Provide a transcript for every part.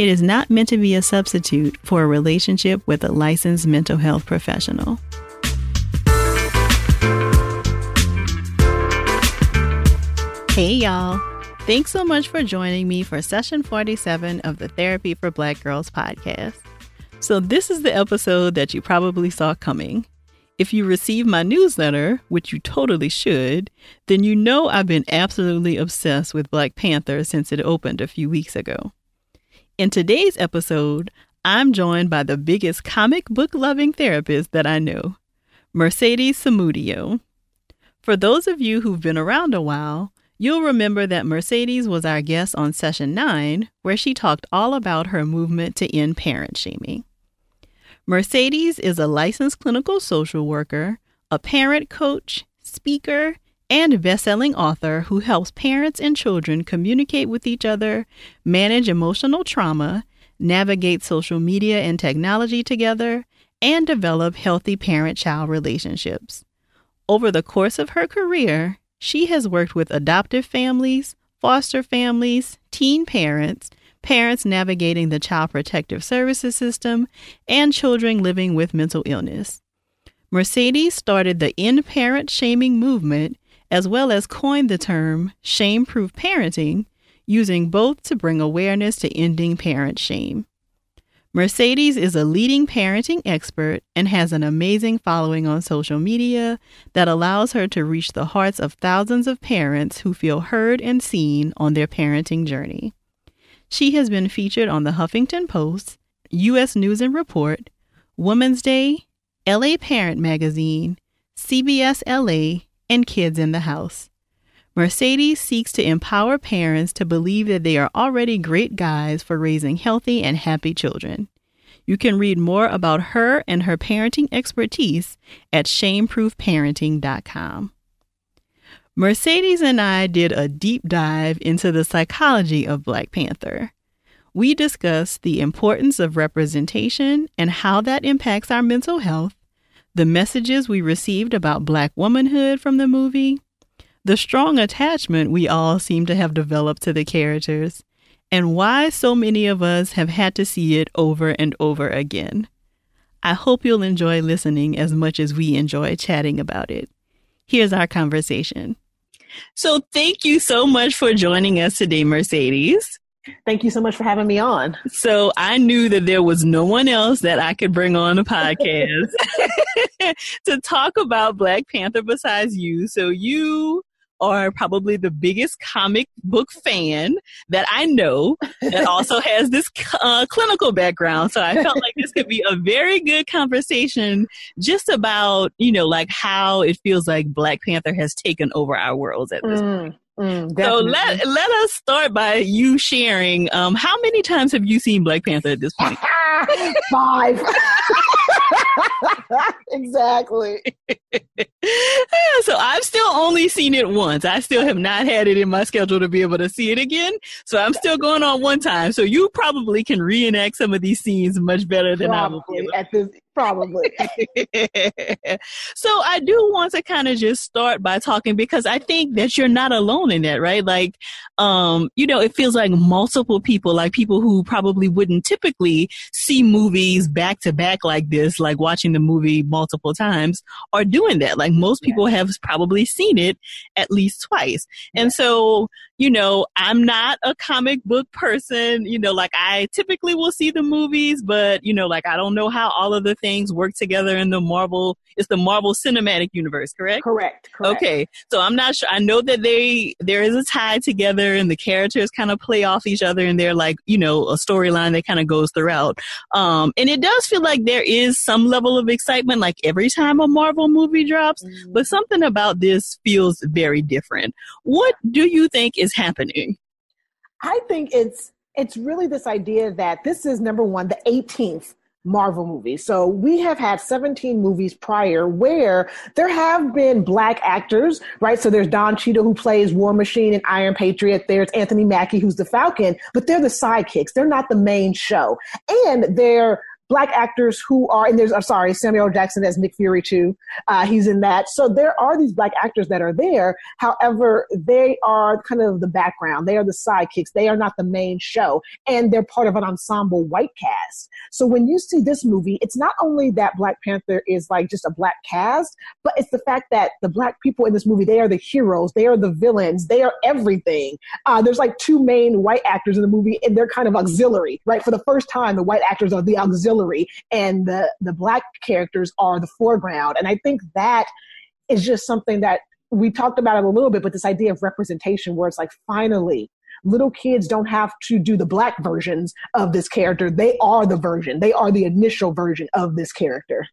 it is not meant to be a substitute for a relationship with a licensed mental health professional. Hey, y'all. Thanks so much for joining me for session 47 of the Therapy for Black Girls podcast. So, this is the episode that you probably saw coming. If you receive my newsletter, which you totally should, then you know I've been absolutely obsessed with Black Panther since it opened a few weeks ago. In today's episode, I'm joined by the biggest comic book loving therapist that I know, Mercedes Samudio. For those of you who've been around a while, you'll remember that Mercedes was our guest on session 9, where she talked all about her movement to end parent shaming. Mercedes is a licensed clinical social worker, a parent coach, speaker, and best-selling author who helps parents and children communicate with each other, manage emotional trauma, navigate social media and technology together, and develop healthy parent-child relationships. Over the course of her career, she has worked with adoptive families, foster families, teen parents, parents navigating the Child Protective Services system, and children living with mental illness. Mercedes started the End Parent Shaming movement as well as coined the term shame proof parenting, using both to bring awareness to ending parent shame. Mercedes is a leading parenting expert and has an amazing following on social media that allows her to reach the hearts of thousands of parents who feel heard and seen on their parenting journey. She has been featured on the Huffington Post, U.S. News and Report, Women's Day, LA Parent Magazine, CBS LA, and kids in the house. Mercedes seeks to empower parents to believe that they are already great guys for raising healthy and happy children. You can read more about her and her parenting expertise at shameproofparenting.com. Mercedes and I did a deep dive into the psychology of Black Panther. We discussed the importance of representation and how that impacts our mental health, the messages we received about Black womanhood from the movie, the strong attachment we all seem to have developed to the characters, and why so many of us have had to see it over and over again. I hope you'll enjoy listening as much as we enjoy chatting about it. Here's our conversation. So, thank you so much for joining us today, Mercedes. Thank you so much for having me on. So I knew that there was no one else that I could bring on a podcast to talk about Black Panther besides you. So you are probably the biggest comic book fan that I know that also has this uh, clinical background. So I felt like this could be a very good conversation just about, you know, like how it feels like Black Panther has taken over our worlds at this mm. point. Mm, so let let us start by you sharing. Um, how many times have you seen Black Panther at this point? Five. exactly. so I've still only seen it once. I still have not had it in my schedule to be able to see it again. So I'm still going on one time. So you probably can reenact some of these scenes much better than probably I will. At this, probably. so I do want to kind of just start by talking because I think that you're not alone in that, right? Like, um, you know, it feels like multiple people, like people who probably wouldn't typically see movies back to back like this, like watching the movie multiple times, are doing that. Like most people yeah. have probably seen it at least twice. And yeah. so, you know, I'm not a comic book person, you know, like I typically will see the movies, but, you know, like I don't know how all of the things work together in the Marvel, it's the Marvel Cinematic Universe, correct? Correct. correct. Okay. So I'm not sure. I know that they, there is a tie together and the characters kind of play off each other and they're like, you know, a storyline that kind of goes throughout. Um, and it does feel like there is some level of excitement, like every time a Marvel movie drops, mm-hmm. but something about this feels very different. What do you think is happening? I think it's It's really this idea that this is number one, the 18th Marvel movie. So we have had 17 movies prior where there have been black actors, right? So there's Don Cheadle who plays War Machine and Iron Patriot. There's Anthony Mackie who's the Falcon, but they're the sidekicks. They're not the main show. And they're black actors who are, and there's, I'm sorry, Samuel Jackson as Nick Fury too. Uh, he's in that. So there are these black actors that are there. However, they are kind of the background. They are the sidekicks. They are not the main show. And they're part of an ensemble white cast. So when you see this movie, it's not only that Black Panther is like just a black cast, but it's the fact that the black people in this movie, they are the heroes. They are the villains. They are everything. Uh, there's like two main white actors in the movie and they're kind of auxiliary, right? For the first time, the white actors are the auxiliary and the the black characters are the foreground. And i think that is just something that we talked about it a little bit but this idea of representation where it's like finally little kids don't have to do the black versions of this character. They are the version. They are the initial version of this character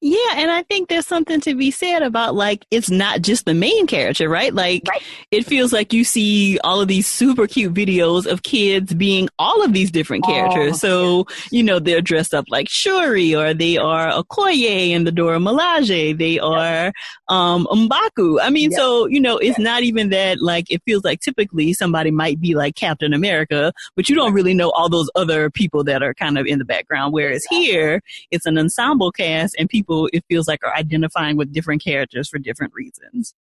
yeah, and I think there's something to be said about like it's not just the main character, right? Like right. it feels like you see all of these super cute videos of kids being all of these different characters. Oh, so, you know, they're dressed up like Shuri or they are Okoye and the Dora Milaje. They are um Mbaku. I mean, so, you know, it's yep. not even that like it feels like typically somebody might be like Captain America, but you don't really know all those other people that are kind of in the background. Whereas here it's an ensemble cast and people it feels like are identifying with different characters for different reasons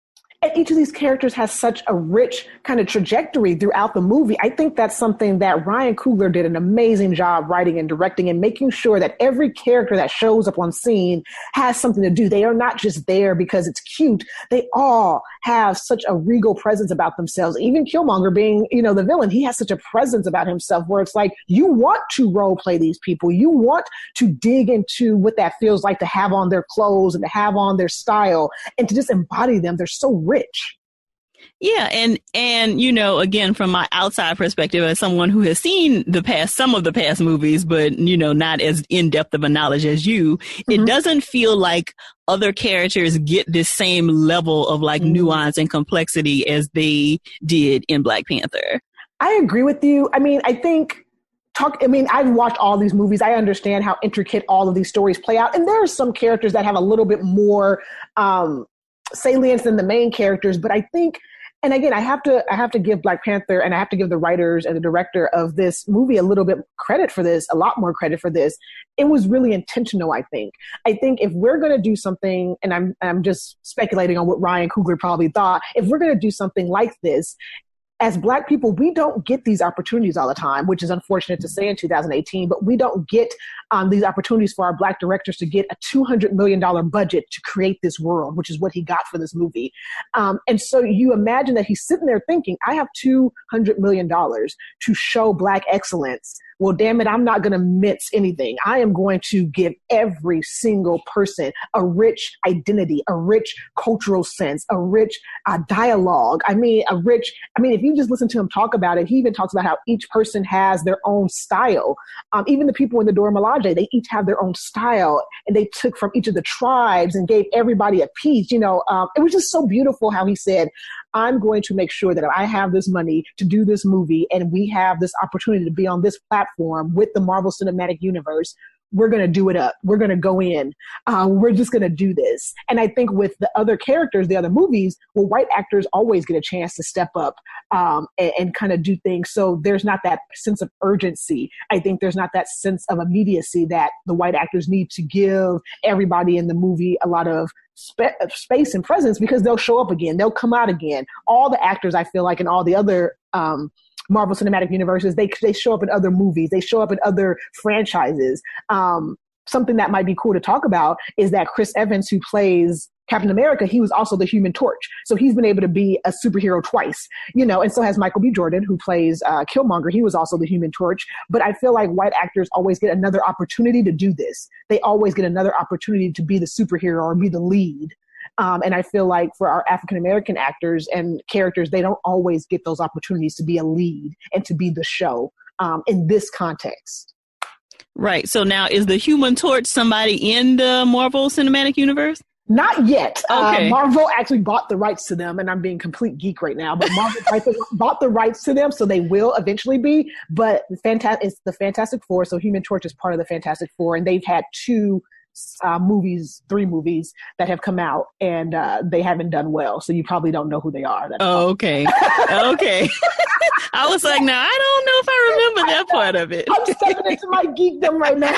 and each of these characters has such a rich kind of trajectory throughout the movie. I think that's something that Ryan Coogler did an amazing job writing and directing and making sure that every character that shows up on scene has something to do. They are not just there because it's cute. They all have such a regal presence about themselves. Even Killmonger being, you know, the villain, he has such a presence about himself where it's like you want to role play these people. You want to dig into what that feels like to have on their clothes and to have on their style and to just embody them. They're so rich. Yeah, and and you know, again, from my outside perspective, as someone who has seen the past, some of the past movies, but you know, not as in depth of a knowledge as you, mm-hmm. it doesn't feel like other characters get this same level of like mm-hmm. nuance and complexity as they did in Black Panther. I agree with you. I mean, I think talk i mean i've watched all these movies i understand how intricate all of these stories play out and there are some characters that have a little bit more um, salience than the main characters, but I think and again, I have to I have to give Black Panther and I have to give the writers and the director of this movie a little bit credit for this, a lot more credit for this. It was really intentional, I think. I think if we're going to do something and I'm I'm just speculating on what Ryan Coogler probably thought, if we're going to do something like this, as black people we don't get these opportunities all the time which is unfortunate to say in 2018 but we don't get um, these opportunities for our black directors to get a $200 million budget to create this world which is what he got for this movie um, and so you imagine that he's sitting there thinking i have $200 million to show black excellence well, damn it, I'm not going to mince anything. I am going to give every single person a rich identity, a rich cultural sense, a rich uh, dialogue. I mean, a rich, I mean, if you just listen to him talk about it, he even talks about how each person has their own style. Um, even the people in the Dora they each have their own style and they took from each of the tribes and gave everybody a piece. You know, um, it was just so beautiful how he said, I'm going to make sure that I have this money to do this movie and we have this opportunity to be on this platform with the Marvel Cinematic Universe, we're going to do it up. We're going to go in. Uh, we're just going to do this. And I think with the other characters, the other movies, well, white actors always get a chance to step up um, and, and kind of do things. So there's not that sense of urgency. I think there's not that sense of immediacy that the white actors need to give everybody in the movie a lot of spe- space and presence because they'll show up again. They'll come out again. All the actors, I feel like, and all the other um, Marvel Cinematic Universes, they they show up in other movies. They show up in other franchises. Um, something that might be cool to talk about is that Chris Evans, who plays Captain America, he was also the Human Torch. So he's been able to be a superhero twice, you know, and so has Michael B. Jordan, who plays uh, Killmonger. He was also the Human Torch. But I feel like white actors always get another opportunity to do this. They always get another opportunity to be the superhero or be the lead. Um, and I feel like for our African American actors and characters, they don't always get those opportunities to be a lead and to be the show um, in this context. Right. So now is the Human Torch somebody in the Marvel Cinematic Universe? Not yet. Uh, okay. Uh, Marvel actually bought the rights to them, and I'm being complete geek right now. But Marvel bought the rights to them, so they will eventually be. But the fantastic, it's the Fantastic Four. So Human Torch is part of the Fantastic Four, and they've had two uh, movies, three movies that have come out, and uh, they haven't done well. So you probably don't know who they are. That's oh, okay, okay. I was like, no, I don't know if I remember that part of it. I'm stepping into my geekdom right now.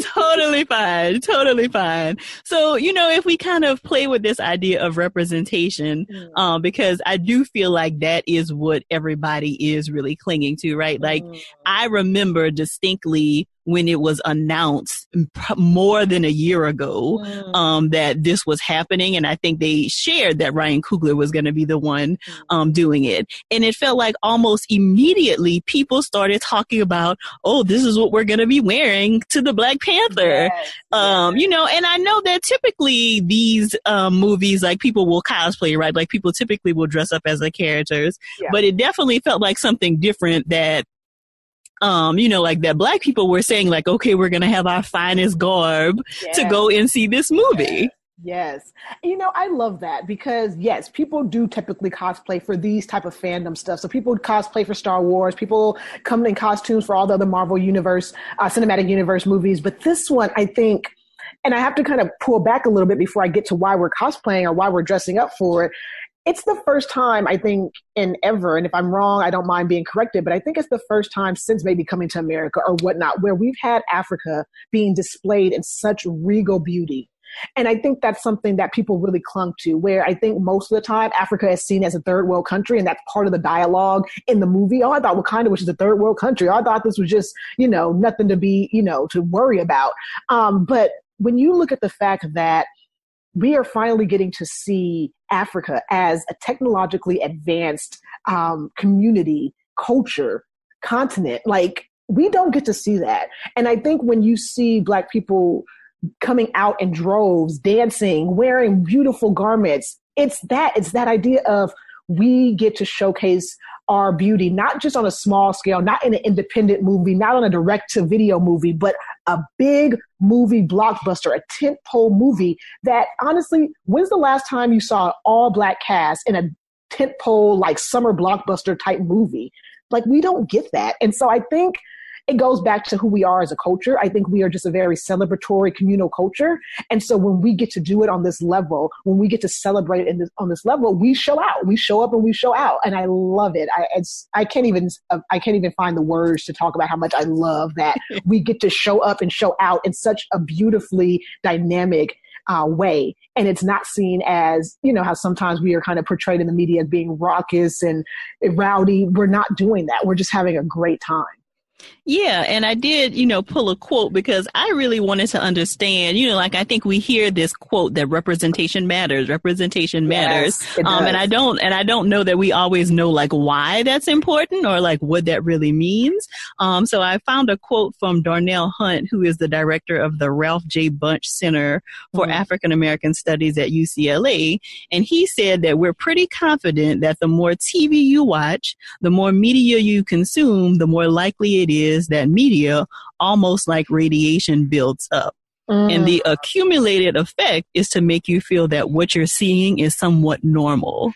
totally fine, totally fine. So you know, if we kind of play with this idea of representation, mm. um, because I do feel like that is what everybody is really clinging to, right? Like mm. I remember distinctly when it was announced more than a year ago mm. um, that this was happening. And I think they shared that Ryan Coogler was going to be the one mm. um, doing it. And it felt like almost immediately people started talking about, oh, this is what we're going to be wearing to the Black Panther. Yes. Um, yes. You know, and I know that typically these um, movies, like people will cosplay, right? Like people typically will dress up as the characters. Yeah. But it definitely felt like something different that um, you know, like that black people were saying like, okay, we're going to have our finest garb yes. to go and see this movie. Yes. You know, I love that because yes, people do typically cosplay for these type of fandom stuff. So people cosplay for Star Wars, people come in costumes for all the other Marvel universe, uh, cinematic universe movies. But this one, I think, and I have to kind of pull back a little bit before I get to why we're cosplaying or why we're dressing up for it it's the first time I think in ever, and if I'm wrong, I don't mind being corrected, but I think it's the first time since maybe coming to America or whatnot, where we've had Africa being displayed in such regal beauty. And I think that's something that people really clung to, where I think most of the time Africa is seen as a third world country, and that's part of the dialogue in the movie. Oh, I thought Wakanda was just a third world country. Oh, I thought this was just, you know, nothing to be, you know, to worry about. Um, but when you look at the fact that we are finally getting to see Africa as a technologically advanced um, community, culture, continent. Like, we don't get to see that. And I think when you see Black people coming out in droves, dancing, wearing beautiful garments, it's that, it's that idea of we get to showcase our beauty, not just on a small scale, not in an independent movie, not on a direct to video movie, but a big movie blockbuster, a tent pole movie that honestly, when's the last time you saw an all black cast in a tent pole like summer blockbuster type movie? Like we don't get that. And so I think it goes back to who we are as a culture. I think we are just a very celebratory communal culture. And so when we get to do it on this level, when we get to celebrate in this, on this level, we show out, we show up and we show out. And I love it. I, it's, I can't even, I can't even find the words to talk about how much I love that we get to show up and show out in such a beautifully dynamic uh, way. And it's not seen as, you know, how sometimes we are kind of portrayed in the media as being raucous and rowdy. We're not doing that. We're just having a great time. Yeah, and I did, you know, pull a quote because I really wanted to understand, you know, like I think we hear this quote that representation matters, representation matters. Yes, um, and I don't, and I don't know that we always know like why that's important or like what that really means. Um, so I found a quote from Darnell Hunt, who is the director of the Ralph J. Bunche Center for mm-hmm. African American Studies at UCLA. And he said that we're pretty confident that the more TV you watch, the more media you consume, the more likely it is that media, almost like radiation, builds up. Mm. And the accumulated effect is to make you feel that what you're seeing is somewhat normal.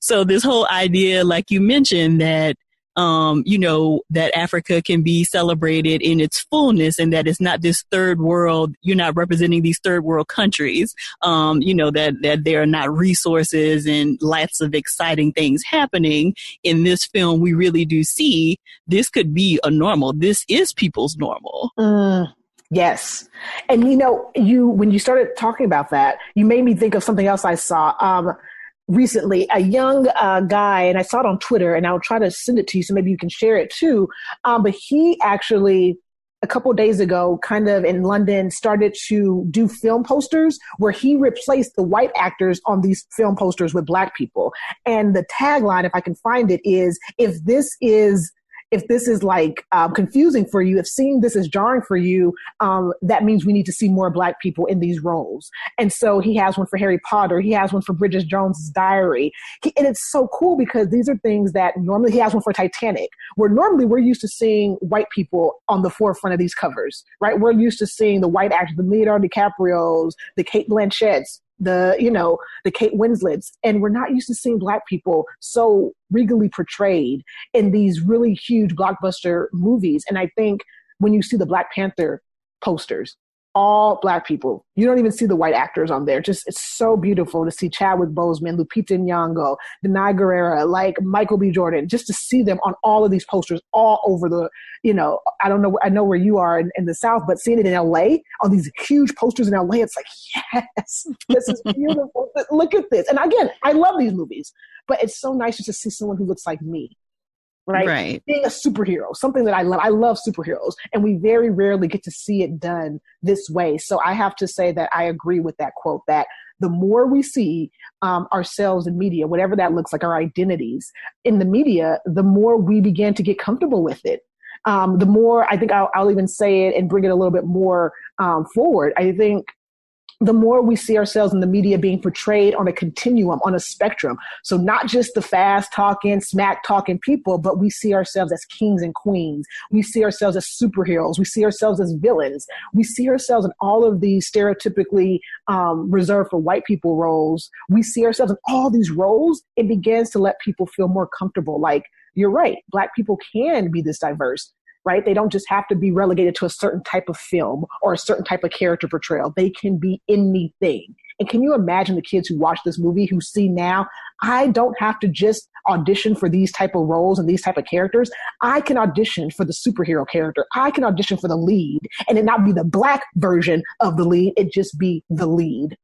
So this whole idea, like you mentioned, that um, you know, that Africa can be celebrated in its fullness and that it's not this third world, you're not representing these third world countries, um, you know, that, that there are not resources and lots of exciting things happening. In this film, we really do see this could be a normal. This is people's normal. Mm. Yes. And you know, you when you started talking about that, you made me think of something else I saw. Um, recently a young uh, guy and i saw it on twitter and i'll try to send it to you so maybe you can share it too. Um, but he actually a couple days ago kind of in london started to do film posters where he replaced the white actors on these film posters with black people. And the tagline if i can find it is if this is if this is like um, confusing for you, if seeing this is jarring for you, um, that means we need to see more black people in these roles. And so he has one for Harry Potter. He has one for Bridget Jones's Diary. He, and it's so cool because these are things that normally he has one for Titanic, where normally we're used to seeing white people on the forefront of these covers, right? We're used to seeing the white actors, the Leonardo DiCaprio's, the Cate Blanchetts, the you know the Kate Winslets, and we're not used to seeing black people so regally portrayed in these really huge blockbuster movies. And I think when you see the Black Panther posters, all black people. You don't even see the white actors on there. Just it's so beautiful to see Chadwick Boseman, Lupita Nyong'o, Danai Gurira, like Michael B. Jordan, just to see them on all of these posters all over the, you know, I don't know, I know where you are in, in the South, but seeing it in LA on these huge posters in LA, it's like, yes, this is beautiful. Look at this. And again, I love these movies, but it's so nice just to see someone who looks like me right? Right. Being a superhero, something that I love. I love superheroes, and we very rarely get to see it done this way. So I have to say that I agree with that quote that the more we see um, ourselves in media, whatever that looks like, our identities in the media, the more we begin to get comfortable with it. Um, the more I think I'll, I'll, even say it and bring it a little bit more um, forward. I think the more we see ourselves in the media being portrayed on a continuum, on a spectrum. So not just the fast talking, smack talking people, but we see ourselves as kings and queens. We see ourselves as superheroes. We see ourselves as villains. We see ourselves in all of these stereotypically um, reserved for white people roles. We see ourselves in all these roles. It begins to let people feel more comfortable. Like, you're right, black people can be this diverse right? They don't just have to be relegated to a certain type of film or a certain type of character portrayal. They can be anything. And can you imagine the kids who watch this movie who see now, I don't have to just audition for these type of roles and these type of characters. I can audition for the superhero character. I can audition for the lead and it not be the black version of the lead. It just be the lead.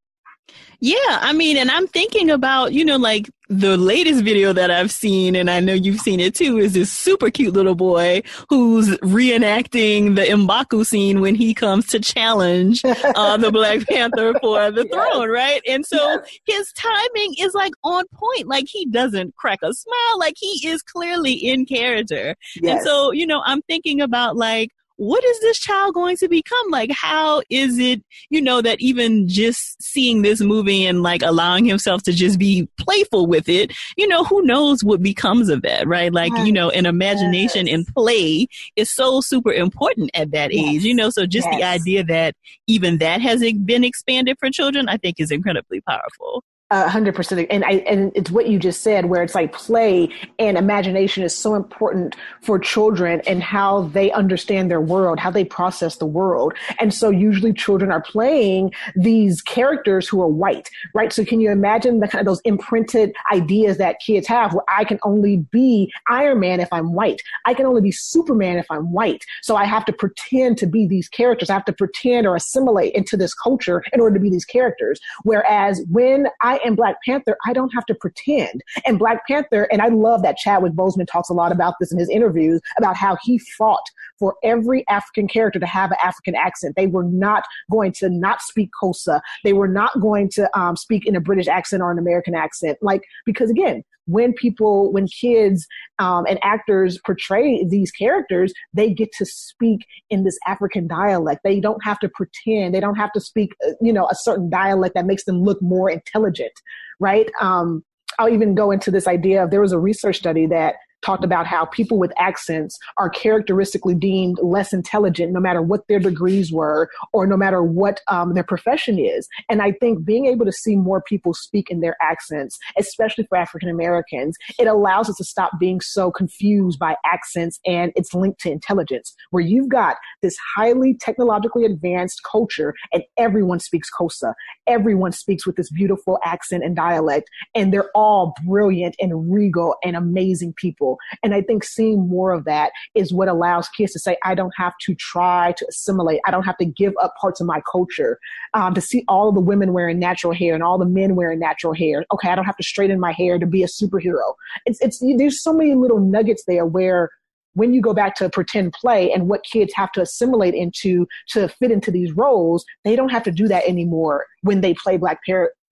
Yeah, I mean, and I'm thinking about, you know, like the latest video that I've seen, and I know you've seen it too, is this super cute little boy who's reenacting the Mbaku scene when he comes to challenge uh, the Black Panther for the yes. throne, right? And so yes. his timing is like on point. Like he doesn't crack a smile, like he is clearly in character. Yes. And so, you know, I'm thinking about like, what is this child going to become? Like, how is it, you know, that even just seeing this movie and like allowing himself to just be playful with it, you know, who knows what becomes of that, right? Like, yes. you know, an imagination yes. and play is so super important at that yes. age, you know, so just the idea that even that has been expanded for children, I think is incredibly powerful hundred percent, and I and it's what you just said, where it's like play and imagination is so important for children and how they understand their world, how they process the world, and so usually children are playing these characters who are white, right? So can you imagine the kind of those imprinted ideas that kids have, where I can only be Iron Man if I'm white, I can only be Superman if I'm white, so I have to pretend to be these characters, I have to pretend or assimilate into this culture in order to be these characters. Whereas when I in Black Panther, I don't have to pretend. And Black Panther, and I love that Chadwick Boseman talks a lot about this in his interviews about how he fought for every African character to have an African accent. They were not going to not speak Xhosa. They were not going to um, speak in a British accent or an American accent. Like, because again, when people, when kids um, and actors portray these characters, they get to speak in this African dialect. They don't have to pretend. They don't have to speak, uh, you know, a certain dialect that makes them look more intelligent, right? Um, I'll even go into this idea of there was a research study that talked about how people with accents are characteristically deemed less intelligent no matter what their degrees were or no matter what um, their profession is. And I think being able to see more people speak in their accents, especially for African Americans, it allows us to stop being so confused by accents and it's linked to intelligence, where you've got this highly technologically advanced culture and everyone speaks Xhosa. Everyone speaks with this beautiful accent and dialect, and they're all brilliant and regal and amazing people. And I think seeing more of that is what allows kids to say, I don't have to try to assimilate. I don't have to give up parts of my culture. Um, to see all the women wearing natural hair and all the men wearing natural hair. Okay, I don't have to straighten my hair to be a superhero. It's, it's, there's so many little nuggets there where when you go back to pretend play and what kids have to assimilate into to fit into these roles, they don't have to do that anymore when they play Black,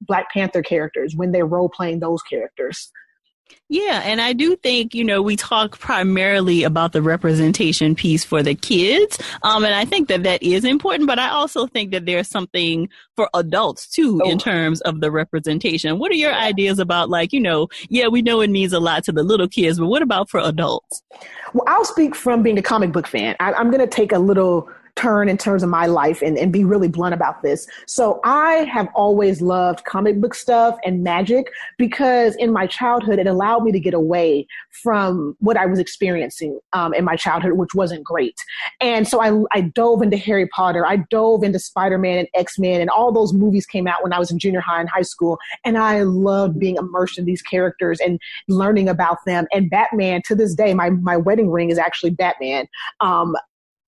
Black Panther characters, when they're role playing those characters. Yeah, and I do think, you know, we talk primarily about the representation piece for the kids. Um, and I think that that is important, but I also think that there's something for adults too oh. in terms of the representation. What are your ideas about like, you know, yeah, we know it means a lot to the little kids, but what about for adults? Well, I'll speak from being a comic book fan. I, I'm going to take a little turn in terms of my life and, and be really blunt about this. So I have always loved comic book stuff and magic because in my childhood, it allowed me to get away from what I was experiencing um, in my childhood, which wasn't great. And so I, I dove into Harry Potter. I dove into Spider-Man and X-Men and all those movies came out when I was in junior high and high school. And I loved being immersed in these characters and learning about them. And Batman to this day, my, my wedding ring is actually Batman. Um,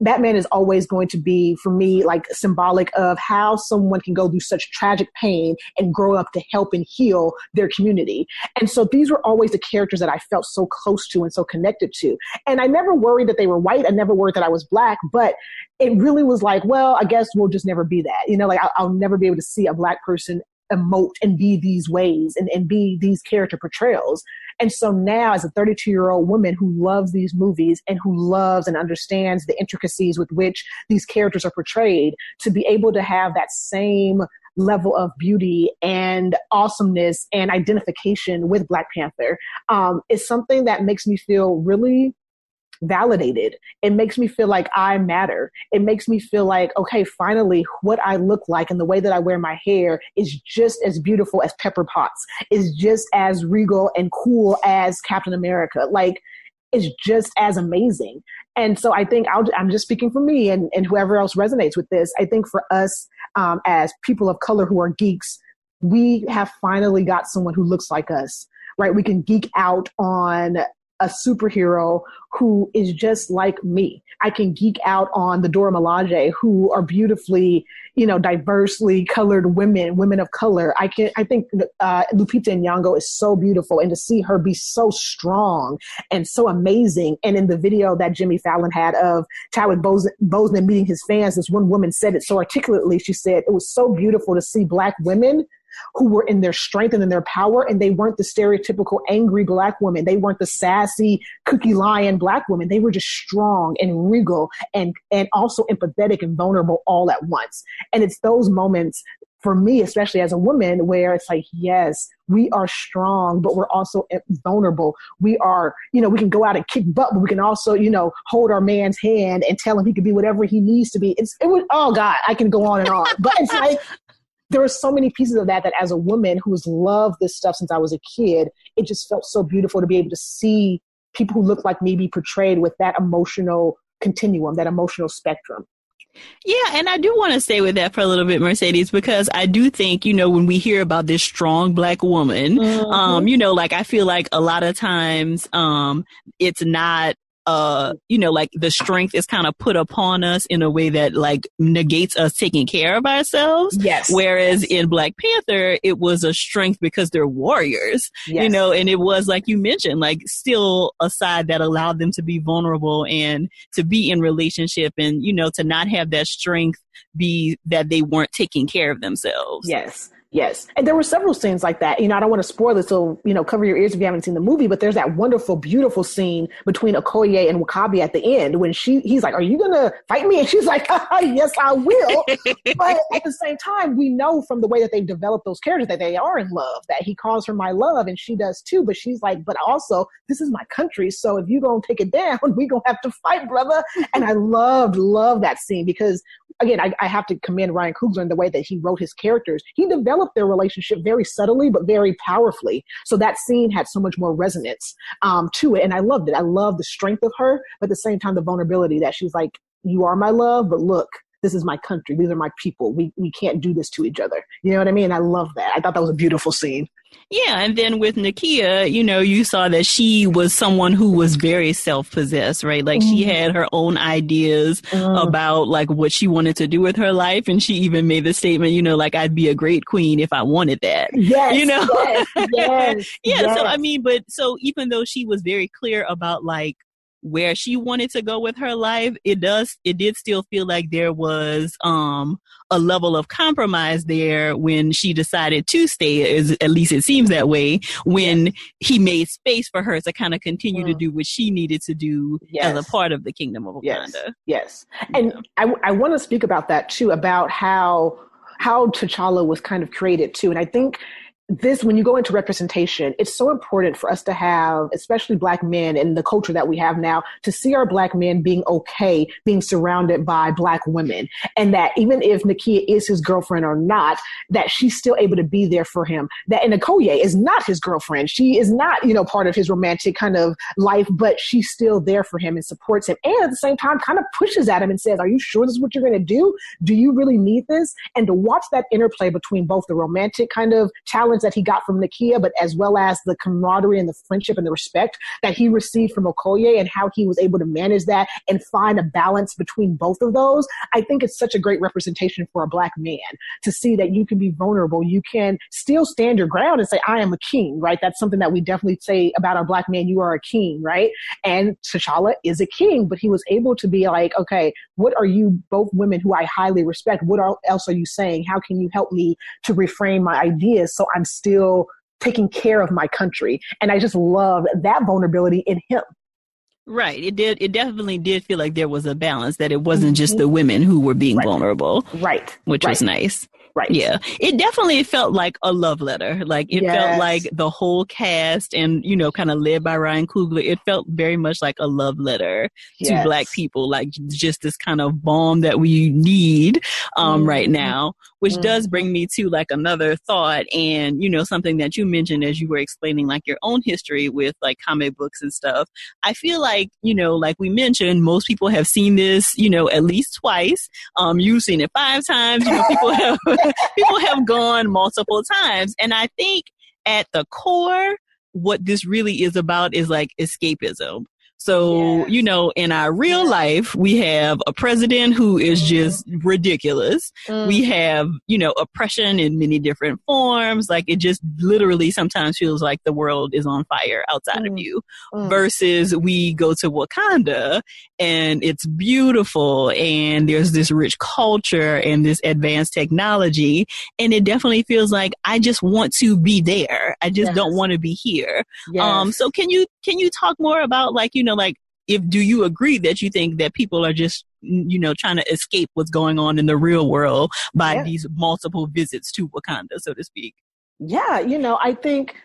Batman is always going to be, for me, like symbolic of how someone can go through such tragic pain and grow up to help and heal their community. And so these were always the characters that I felt so close to and so connected to. And I never worried that they were white. I never worried that I was black, but it really was like, well, I guess we'll just never be that. You know, like I'll, I'll never be able to see a black person emote and be these ways and, and be these character portrayals. And so now, as a 32 year old woman who loves these movies and who loves and understands the intricacies with which these characters are portrayed, to be able to have that same level of beauty and awesomeness and identification with Black Panther um, is something that makes me feel really validated. It makes me feel like I matter. It makes me feel like, okay, finally, what I look like and the way that I wear my hair is just as beautiful as Pepper Potts, is just as regal and cool as Captain America. Like, it's just as amazing. And so I think i am just speaking for me and, and whoever else resonates with this. I think for us um, as people of color who are geeks, we have finally got someone who looks like us, right? We can geek out on a superhero who is just like me. I can geek out on the Dora Milaje, who are beautifully, you know, diversely colored women, women of color. I can, I think uh, Lupita Nyong'o is so beautiful, and to see her be so strong and so amazing. And in the video that Jimmy Fallon had of Chadwick Boseman meeting his fans, this one woman said it so articulately. She said it was so beautiful to see black women who were in their strength and in their power, and they weren't the stereotypical angry black women. They weren't the sassy cookie lion black women. They were just strong and regal and and also empathetic and vulnerable all at once. And it's those moments for me, especially as a woman, where it's like, yes, we are strong, but we're also eh, vulnerable. We are, you know, we can go out and kick butt, but we can also, you know, hold our man's hand and tell him he can be whatever he needs to be. It's, it was, oh God, I can go on and on. But it's like, there are so many pieces of that that as a woman who's loved this stuff since I was a kid, it just felt so beautiful to be able to see people who look like me be portrayed with that emotional continuum, that emotional spectrum. Yeah, and I do want to stay with that for a little bit, Mercedes, because I do think, you know, when we hear about this strong black woman, mm-hmm. um, you know, like I feel like a lot of times um it's not uh you know like the strength is kind of put upon us in a way that like negates us taking care of ourselves yes whereas yes. in black panther it was a strength because they're warriors yes. you know and it was like you mentioned like still a side that allowed them to be vulnerable and to be in relationship and you know to not have that strength be that they weren't taking care of themselves yes Yes. And there were several scenes like that. You know, I don't want to spoil it, so, you know, cover your ears if you haven't seen the movie, but there's that wonderful, beautiful scene between Okoye and W'Kabi at the end when she he's like, Are you gonna fight me? And she's like, Yes, I will. but at the same time, we know from the way that they've developed those characters that they are in love, that he calls her my love and she does too. But she's like, But also, this is my country. So if you're gonna take it down, we're gonna have to fight, brother. And I loved, love that scene because again, I, I have to commend Ryan Coogler in the way that he wrote his characters. He developed their relationship very subtly, but very powerfully. So that scene had so much more resonance um, to it. And I loved it. I love the strength of her, but at the same time, the vulnerability that she's like, you are my love, but look, this is my country. These are my people. We, we can't do this to each other. You know what I mean? I love that. I thought that was a beautiful scene. Yeah, and then with Nakia, you know, you saw that she was someone who was very self-possessed, right? Like mm. she had her own ideas mm. about like what she wanted to do with her life, and she even made the statement, you know, like I'd be a great queen if I wanted that. Yes, you know. Yes, yes, yeah. Yes. So I mean, but so even though she was very clear about like where she wanted to go with her life, it does it did still feel like there was um a level of compromise there when she decided to stay, as at least it seems that way, when yes. he made space for her to kind of continue mm. to do what she needed to do yes. as a part of the kingdom of Wakanda. Yes. yes. And I, I want to speak about that too, about how how T'Challa was kind of created too. And I think this when you go into representation it's so important for us to have especially black men in the culture that we have now to see our black men being okay being surrounded by black women. And that even if nakia is his girlfriend or not that she's still able to be there for him. That and Okoye is not his girlfriend. She is not you know part of his romantic kind of life but she's still there for him and supports him. And at the same time kind of pushes at him and says are you sure this is what you're going to do? Do you really need this? And to watch that interplay between both the romantic kind of that he got from Nakia, but as well as the camaraderie and the friendship and the respect that he received from Okoye and how he was able to manage that and find a balance between both of those. I think it's such a great representation for a black man to see that you can be vulnerable. You can still stand your ground and say, I am a king, right? That's something that we definitely say about our black man. You are a king, right? And T'Challa is a king, but he was able to be like, okay, what are you, both women who I highly respect, what else are you saying? How can you help me to reframe my ideas so I'm still taking care of my country. And I just love that vulnerability in him. Right. It did. It definitely did feel like there was a balance that it wasn't just the women who were being right. vulnerable. Right. Which right. was nice. Right. Yeah. It definitely felt like a love letter. Like it yes. felt like the whole cast and, you know, kind of led by Ryan Coogler. It felt very much like a love letter yes. to black people, like just this kind of balm that we need um, mm-hmm. right now, which mm-hmm. does bring me to like another thought and, you know, something that you mentioned as you were explaining like your own history with like comic books and stuff. I feel like, you know, like we mentioned, most people have seen this, you know, at least twice. Um, you've seen it five times. You know, people have people have gone multiple times. And I think at the core, what this really is about is like escapism. So, yes. you know, in our real life, we have a president who is mm-hmm. just ridiculous. Mm. We have, you know, oppression in many different forms. Like it just literally sometimes feels like the world is on fire outside mm. of you mm. versus we go to Wakanda and it's beautiful and there's this rich culture and this advanced technology. And it definitely feels like I just want to be there. I just yes. don't want to be here. Yes. Um, so can you, can you talk more about like, you know, know, like if do you agree that you think that people are just you know trying to escape what's going on in the real world by yeah. these multiple visits to Wakanda, so to speak? Yeah, you know, I think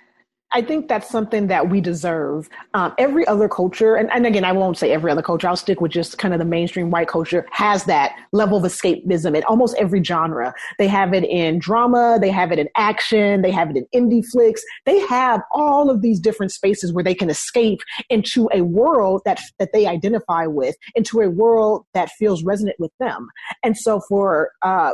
I think that's something that we deserve. Um, every other culture, and, and again, I won't say every other culture, I'll stick with just kind of the mainstream white culture, has that level of escapism in almost every genre. They have it in drama, they have it in action, they have it in indie flicks. They have all of these different spaces where they can escape into a world that, that they identify with, into a world that feels resonant with them. And so for uh,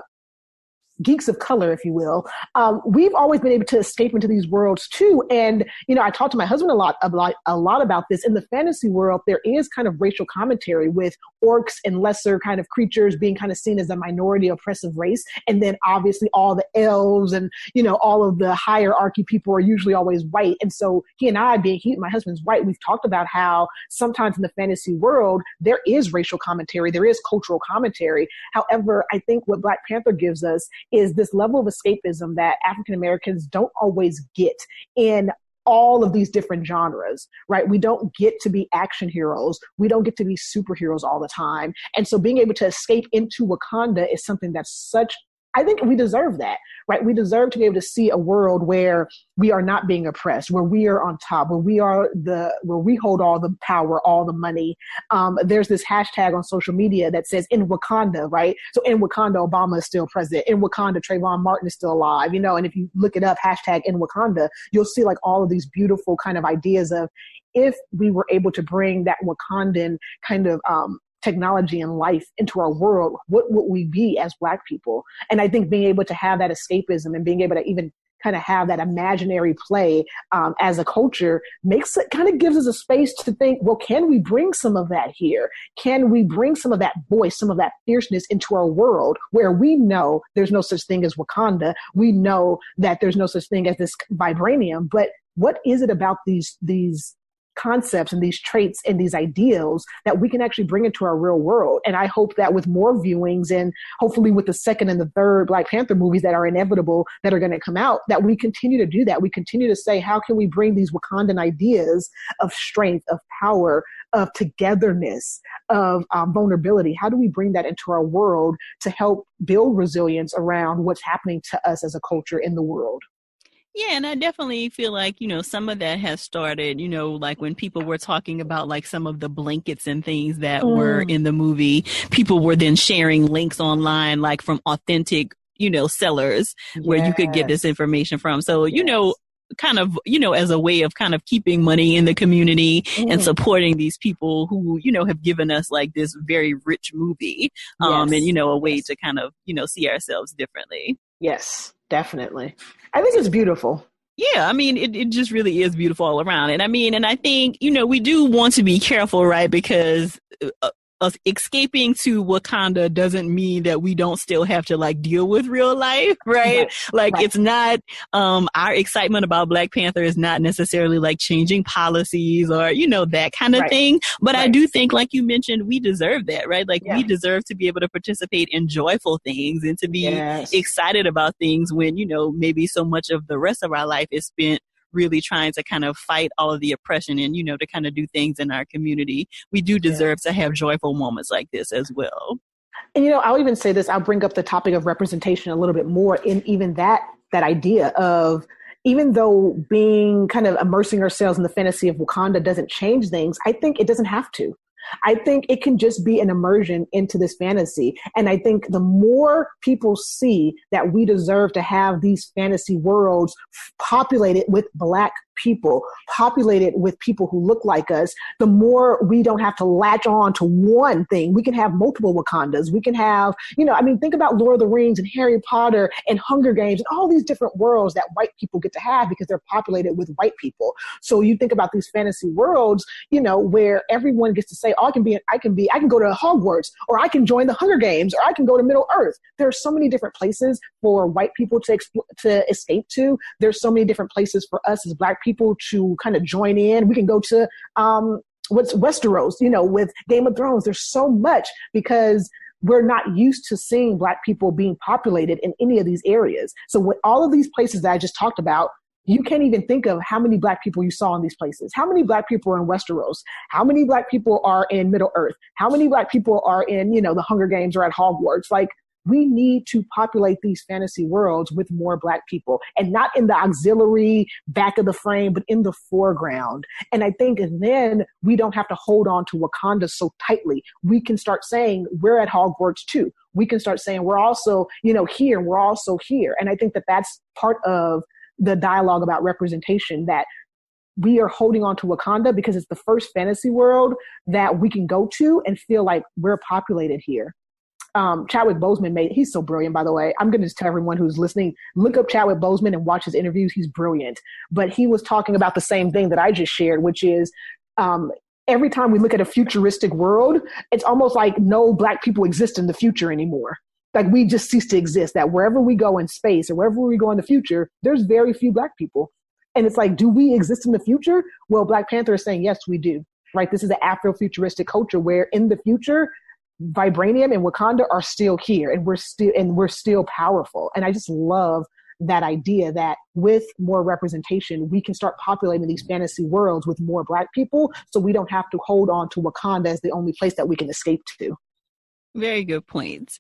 geeks of color, if you will, um, we've always been able to escape into these worlds too. And you know, I talked to my husband a lot about a lot about this. In the fantasy world, there is kind of racial commentary with orcs and lesser kind of creatures being kind of seen as a minority oppressive race, and then obviously all the elves and you know all of the hierarchy people are usually always white. And so he and I, being he, my husband's white, we've talked about how sometimes in the fantasy world there is racial commentary, there is cultural commentary. However, I think what Black Panther gives us is this level of escapism that African Americans don't always get in all of these different genres, right? We don't get to be action heroes. We don't get to be superheroes all the time. And so being able to escape into Wakanda is something that's such I think we deserve that, right? We deserve to be able to see a world where we are not being oppressed, where we are on top, where we are the, where we hold all the power, all the money. Um, there's this hashtag on social media that says in Wakanda, right? So in Wakanda, Obama is still president. In Wakanda, Trayvon Martin is still alive, you know, and if you look it up, hashtag in Wakanda, you'll see like all of these beautiful kind of ideas of if we were able to bring that Wakandan kind of um, technology and life into our world, what would we be as Black people? And I think being able to have that escapism and being able to even kind of have that imaginary play um, as a culture makes it kind of gives us a space to think well can we bring some of that here can we bring some of that voice some of that fierceness into our world where we know there's no such thing as wakanda we know that there's no such thing as this vibranium but what is it about these these concepts and these traits and these ideals that we can actually bring into our real world. And I hope that with more viewings and hopefully with the second and the third Black Panther movies that are inevitable that are going to come out, that we continue to do that. We continue to say, how can we bring these Wakandan ideas of strength, of power, of togetherness, of um, vulnerability? How do we bring that into our world to help build resilience around what's happening to us as a culture in the world? Yeah, and I definitely feel like, you know, some of that has started, you know, like when people were talking about like some of the blankets and things that mm. were in the movie, people were then sharing links online, like from authentic you know sellers yes. where you could get this information from so you know kind of you know as a way of kind of keeping money in the community mm. and supporting these people who you know have given us like this very rich movie um yes. and you know a way yes. to kind of you know see ourselves differently yes definitely i think it's beautiful yeah, I mean, it, it just really is beautiful all around. And I mean, and I think, you know, we do want to be careful, right? Because uh, us escaping to Wakanda doesn't mean that we don't still have to like deal with real life, right? right. Like right. it's not um our excitement about Black Panther is not necessarily like changing policies or you know that kind of right. thing, but I do think like you mentioned we deserve that, right? Like yeah. we deserve to be able to participate in joyful things and to be yes. excited about things when you know maybe so much of the rest of our life is spent really trying to kind of fight all of the oppression and, you know, to kind of do things in our community, we do deserve yeah. to have joyful moments like this as well. And you know, I'll even say this, I'll bring up the topic of representation a little bit more in even that that idea of even though being kind of immersing ourselves in the fantasy of Wakanda doesn't change things, I think it doesn't have to. I think it can just be an immersion into this fantasy. And I think the more people see that we deserve to have these fantasy worlds populated with Black people, populated with people who look like us, the more we don't have to latch on to one thing. We can have multiple Wakandas. We can have, you know, I mean, think about Lord of the Rings and Harry Potter and Hunger Games and all these different worlds that white people get to have because they're populated with white people. So you think about these fantasy worlds, you know, where everyone gets to say, oh, I can be, I can be, I can go to Hogwarts or I can join the Hunger Games or I can go to Middle Earth. There are so many different places for white people to, to escape to. There's so many different places for us as black people to kind of join in. We can go to um, what's Westeros, you know, with Game of Thrones. There's so much because we're not used to seeing black people being populated in any of these areas. So with all of these places that I just talked about, you can't even think of how many black people you saw in these places. How many black people are in Westeros? How many black people are in Middle Earth? How many black people are in, you know, the Hunger Games or at Hogwarts? Like we need to populate these fantasy worlds with more black people and not in the auxiliary back of the frame, but in the foreground. And I think then we don't have to hold on to Wakanda so tightly. We can start saying we're at Hogwarts too. We can start saying we're also, you know, here, we're also here. And I think that that's part of the dialogue about representation that we are holding on to Wakanda because it's the first fantasy world that we can go to and feel like we're populated here um, Chadwick Boseman made. He's so brilliant, by the way. I'm going to just tell everyone who's listening, look up Chadwick Boseman and watch his interviews. He's brilliant. But he was talking about the same thing that I just shared, which is um, every time we look at a futuristic world, it's almost like no black people exist in the future anymore. Like we just cease to exist. That wherever we go in space or wherever we go in the future, there's very few black people. And it's like, do we exist in the future? Well, Black Panther is saying, yes, we do. Right? This is an Afro-futuristic culture where in the future, vibranium and wakanda are still here and we're still and we're still powerful. And i just love that idea that with more representation we can start populating these fantasy worlds with more black people so we don't have to hold on to wakanda as the only place that we can escape to. Very good points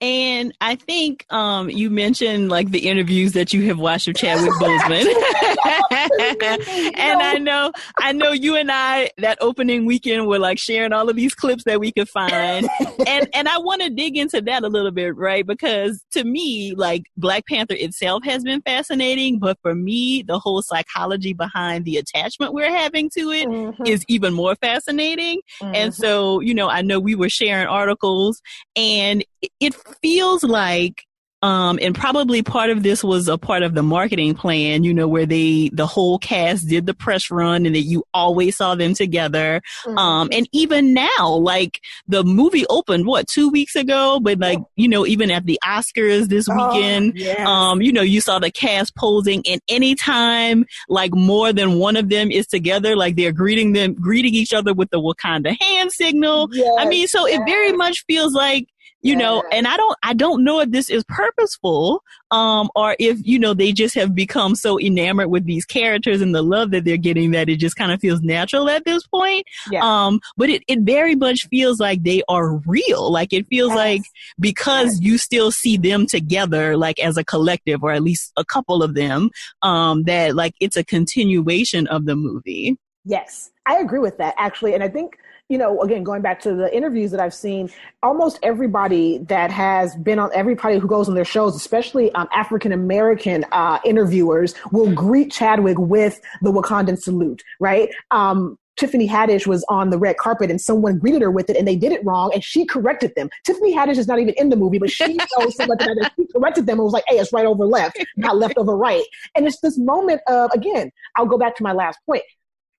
and I think um, you mentioned like the interviews that you have watched of Chadwick Boseman, and I know, I know you and I that opening weekend were like sharing all of these clips that we could find, and and I want to dig into that a little bit, right? Because to me, like Black Panther itself has been fascinating, but for me, the whole psychology behind the attachment we're having to it mm-hmm. is even more fascinating. Mm-hmm. And so, you know, I know we were sharing articles, and it feels like um, and probably part of this was a part of the marketing plan, you know, where they, the whole cast did the press run and that you always saw them together. Mm-hmm. Um, and even now, like the movie opened, what, two weeks ago? But like, you know, even at the Oscars this oh, weekend, yes. um, you know, you saw the cast posing and anytime like more than one of them is together, like they're greeting them, greeting each other with the Wakanda hand signal. Yes, I mean, so yes. it very much feels like, you yeah. know and i don't i don't know if this is purposeful um or if you know they just have become so enamored with these characters and the love that they're getting that it just kind of feels natural at this point yeah. um but it, it very much feels like they are real like it feels yes. like because yes. you still see them together like as a collective or at least a couple of them um that like it's a continuation of the movie yes i agree with that actually and i think you know, again, going back to the interviews that I've seen, almost everybody that has been on, everybody who goes on their shows, especially um, African American uh, interviewers, will greet Chadwick with the Wakandan salute, right? Um, Tiffany Haddish was on the red carpet and someone greeted her with it and they did it wrong and she corrected them. Tiffany Haddish is not even in the movie, but she knows so much about it. She corrected them and was like, hey, it's right over left, not left over right. And it's this moment of, again, I'll go back to my last point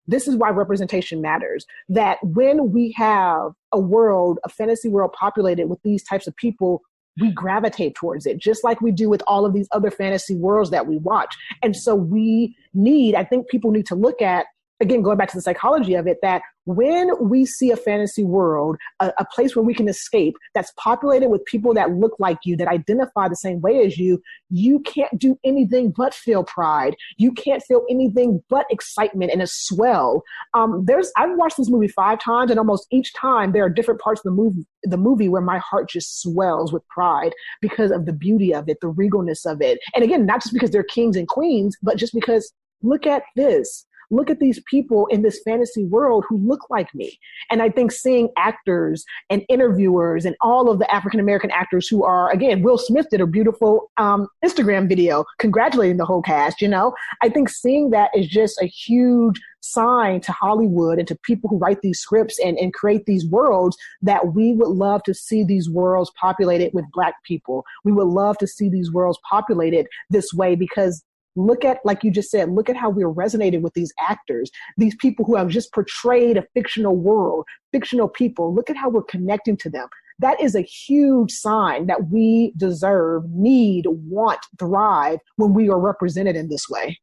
this is why representation matters. That when we have a world, a fantasy world populated with these types of people, we gravitate towards it, just like we do with all of these other fantasy worlds that we watch. And so we need, I think people need to look at again, going back to the psychology of it, that when we see a fantasy world, a, a, place where we can escape that's populated with people that look like you, that identify the same way as you, you can't do anything but feel pride. You can't feel anything but excitement and a swell. Um, there's, I've watched this movie five times, and almost each time there are different parts of the movie, the movie where my heart just swells with pride because of the beauty of it, the regalness of it. And again, not just because they're kings and queens, but just because look at this look at these people in this fantasy world who look like me. And I think seeing actors and interviewers and all of the African American actors who are, again, Will Smith did a beautiful um, Instagram video congratulating the whole cast, you know, I think seeing that is just a huge sign to Hollywood and to people who write these scripts and, and create these worlds that we would love to see these worlds populated with black people. We would love to see these worlds populated this way because Look at, like you just said, look at how we're resonating with these actors, these people who have just portrayed a fictional world, fictional people. Look at how we're connecting to them. That is a huge sign that we deserve, need, want, thrive when we are represented in this way.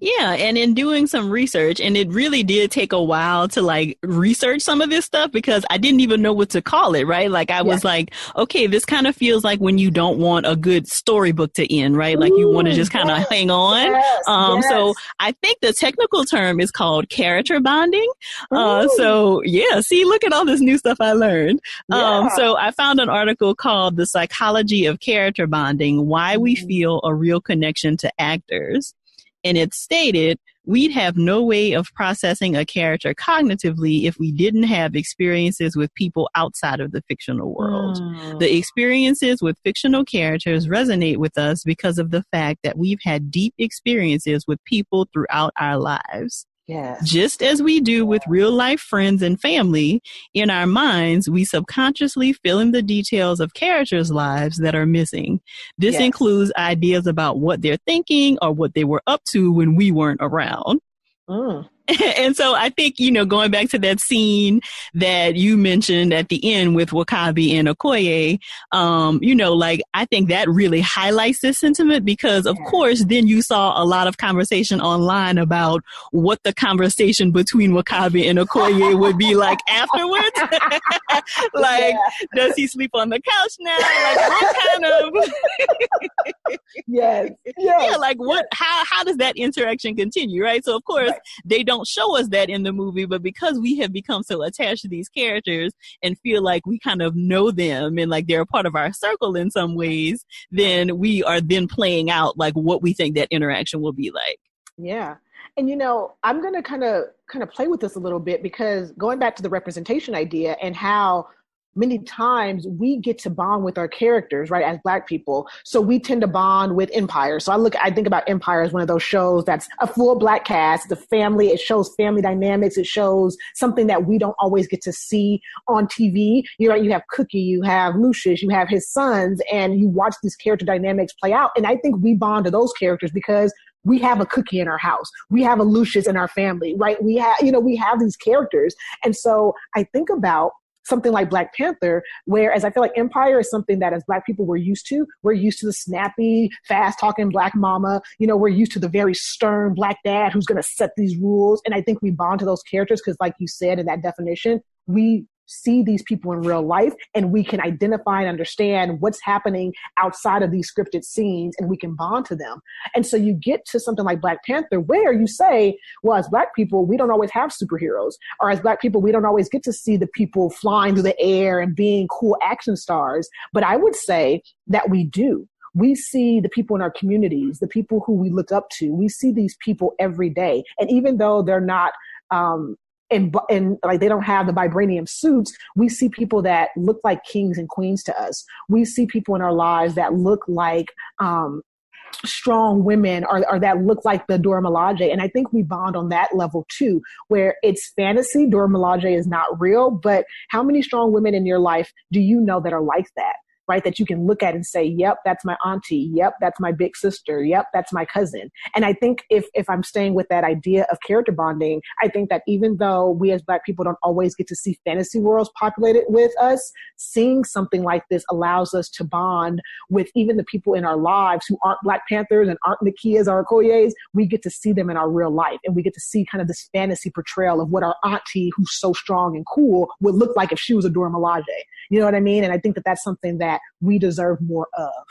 Yeah, and in doing some research, and it really did take a while to like research some of this stuff because I didn't even know what to call it, right? Like I yeah. was like, okay, this kind of feels like when you don't want a good storybook to end, right? Like you want to just kind of yes, hang on. Yes, um, yes. so I think the technical term is called character bonding. Uh, so yeah, see, look at all this new stuff I learned. Um, yeah. Um, so I found an article called The Psychology of Character Bonding, Why We mm-hmm. Feel a Real Connection to Actors and it stated we'd have no way of processing a character cognitively if we didn't have experiences with people outside of the fictional world. Mm. The experiences with fictional characters resonate with us because of the fact that we've had deep experiences with people throughout our lives. Yes. Just as we do with real life friends and family, in our minds, we subconsciously fill in the details of characters' lives that are missing. This yes. includes ideas about what they're thinking or what they were up to when we weren't around. Mm. and so I think, you know, going back to that scene that you mentioned at the end with W'Kabi and Okoye, um, you know, like I think that really highlights this sentiment because of course then you saw a lot of conversation online about what the conversation between W'Kabi and Okoye would be like afterwards. like, yeah. does he sleep on the couch now? Like what kind of Yes. yes. Yeah, like what how how does that interaction continue, right? So of course right. they don't don't show us that in the movie, but because we have become so attached to these characters and feel like we kind of know them and like they're a part of our circle in some ways, then we are then playing out like what we think that interaction will be like. Yeah. And you know, I'm going to kind of kind of play with this a little bit because going back to the representation idea and how many times we get to bond with our characters, right, as black people. So we tend to bond with Empire. So I look, I think about Empire as one of those shows that's a full black cast, the family, it shows family dynamics, it shows something that we don't always get to see on TV. You know, you have Cookie, you have Lucius, you have his sons, and you watch these character dynamics play out. And I think we bond to those characters because we have a cookie in our house. We have a Lucius in our family, right? We have, you know, we have these characters. And so I think about something like Black Panther, whereas I feel like Empire is something that as Black people we're used to. We're used to the snappy, fast talking Black mama. You know, we're used to the very stern Black dad who's going to set these rules. And I think we bond to those characters because, like you said in that definition, we see these people in real life and we can identify and understand what's happening outside of these scripted scenes and we can bond to them. And so you get to something like Black Panther where you say, well, as black people, we don't always have superheroes. Or as black people, we don't always get to see the people flying through the air and being cool action stars. But I would say that we do we see the people in our communities, the people who we look up to. We see these people every day. And even though they're not um, and and like they don't have the vibranium suits we see people that look like kings and queens to us we see people in our lives that look like um, strong women or, or that look like the Dora Milaje. And I think we bond on that level too, where it's fantasy. Dora Milaje is not real, but how many strong women in your life do you know that are like that? Right? That you can look at and say, yep, that's my auntie. Yep, that's my big sister. Yep, that's my cousin. And I think if, if I'm staying with that idea of character bonding, I think that even though we as Black people don't always get to see fantasy worlds populated with us, seeing something like this allows us to bond with even the people in our lives who aren't Black Panthers and aren't Nakias or Okoyes. We get to see them in our real life and we get to see kind of this fantasy portrayal of what our auntie, who's so strong and cool, would look like if she was a Dora Milaje. You know what I mean? And I think that that's something that we deserve more of.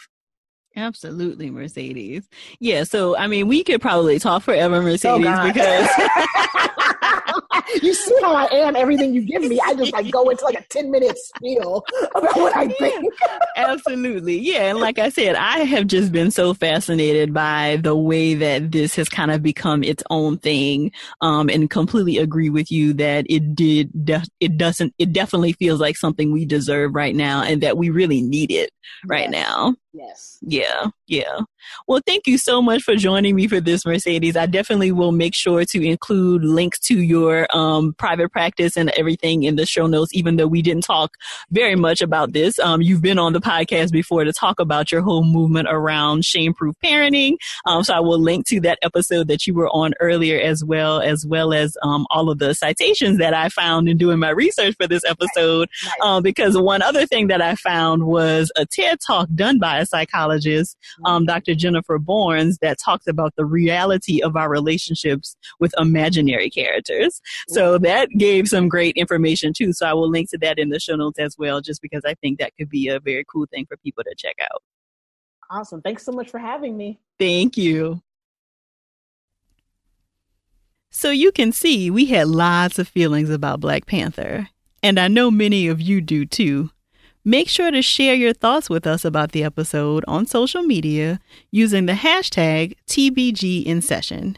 Absolutely, Mercedes. Yeah, so I mean, we could probably talk forever, oh, Mercedes, oh, because you see how I am. Everything you give me, I just like go into like a ten minute spiel about what I think. Absolutely, yeah. And like I said, I have just been so fascinated by the way that this has kind of become its own thing, um, and completely agree with you that it did. De- it doesn't. It definitely feels like something we deserve right now, and that we really need it right yes. now. Yes. Yeah. Yeah. Well, thank you so much for joining me for this, Mercedes. I definitely will make sure to include links to your um, private practice and everything in the show notes, even though we didn't talk very much about this. Um, you've been on the podcast before to talk about your whole movement around shame proof parenting. Um, so I will link to that episode that you were on earlier as well, as well as um, all of the citations that I found in doing my research for this episode. Nice. Uh, because one other thing that I found was a TED talk done by psychologist, um, Dr. Jennifer Barnes, that talks about the reality of our relationships with imaginary characters. So that gave some great information too. So I will link to that in the show notes as well, just because I think that could be a very cool thing for people to check out. Awesome. Thanks so much for having me. Thank you. So you can see we had lots of feelings about Black Panther, and I know many of you do too. Make sure to share your thoughts with us about the episode on social media using the hashtag TBGInSession.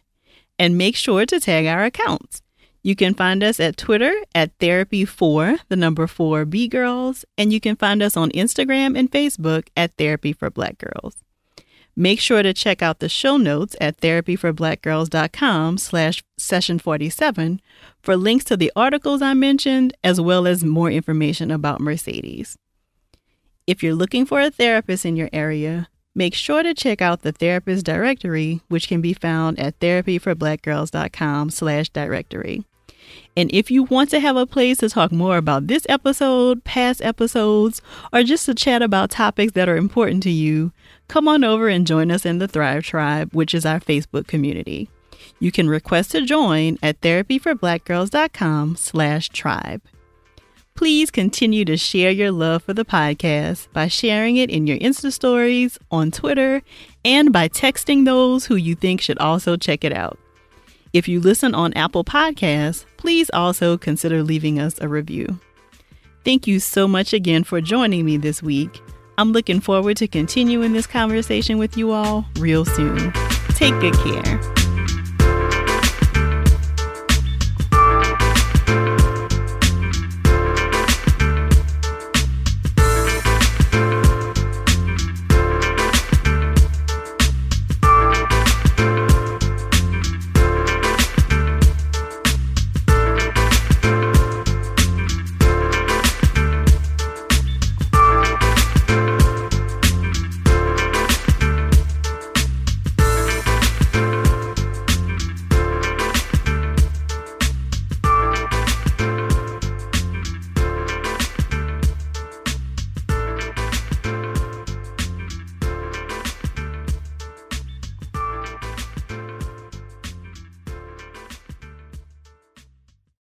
And make sure to tag our accounts. You can find us at Twitter at Therapy4, the number 4 B Girls, and you can find us on Instagram and Facebook at Therapy for Black Girls. Make sure to check out the show notes at therapyforblackgirls.com slash session 47 for links to the articles I mentioned, as well as more information about Mercedes. If you're looking for a therapist in your area, make sure to check out the therapist directory, which can be found at therapyforblackgirls.com slash directory. And if you want to have a place to talk more about this episode, past episodes, or just to chat about topics that are important to you, come on over and join us in the Thrive Tribe, which is our Facebook community. You can request to join at therapyforblackgirls.com slash tribe. Please continue to share your love for the podcast by sharing it in your Insta stories, on Twitter, and by texting those who you think should also check it out. If you listen on Apple Podcasts, please also consider leaving us a review. Thank you so much again for joining me this week. I'm looking forward to continuing this conversation with you all real soon. Take good care.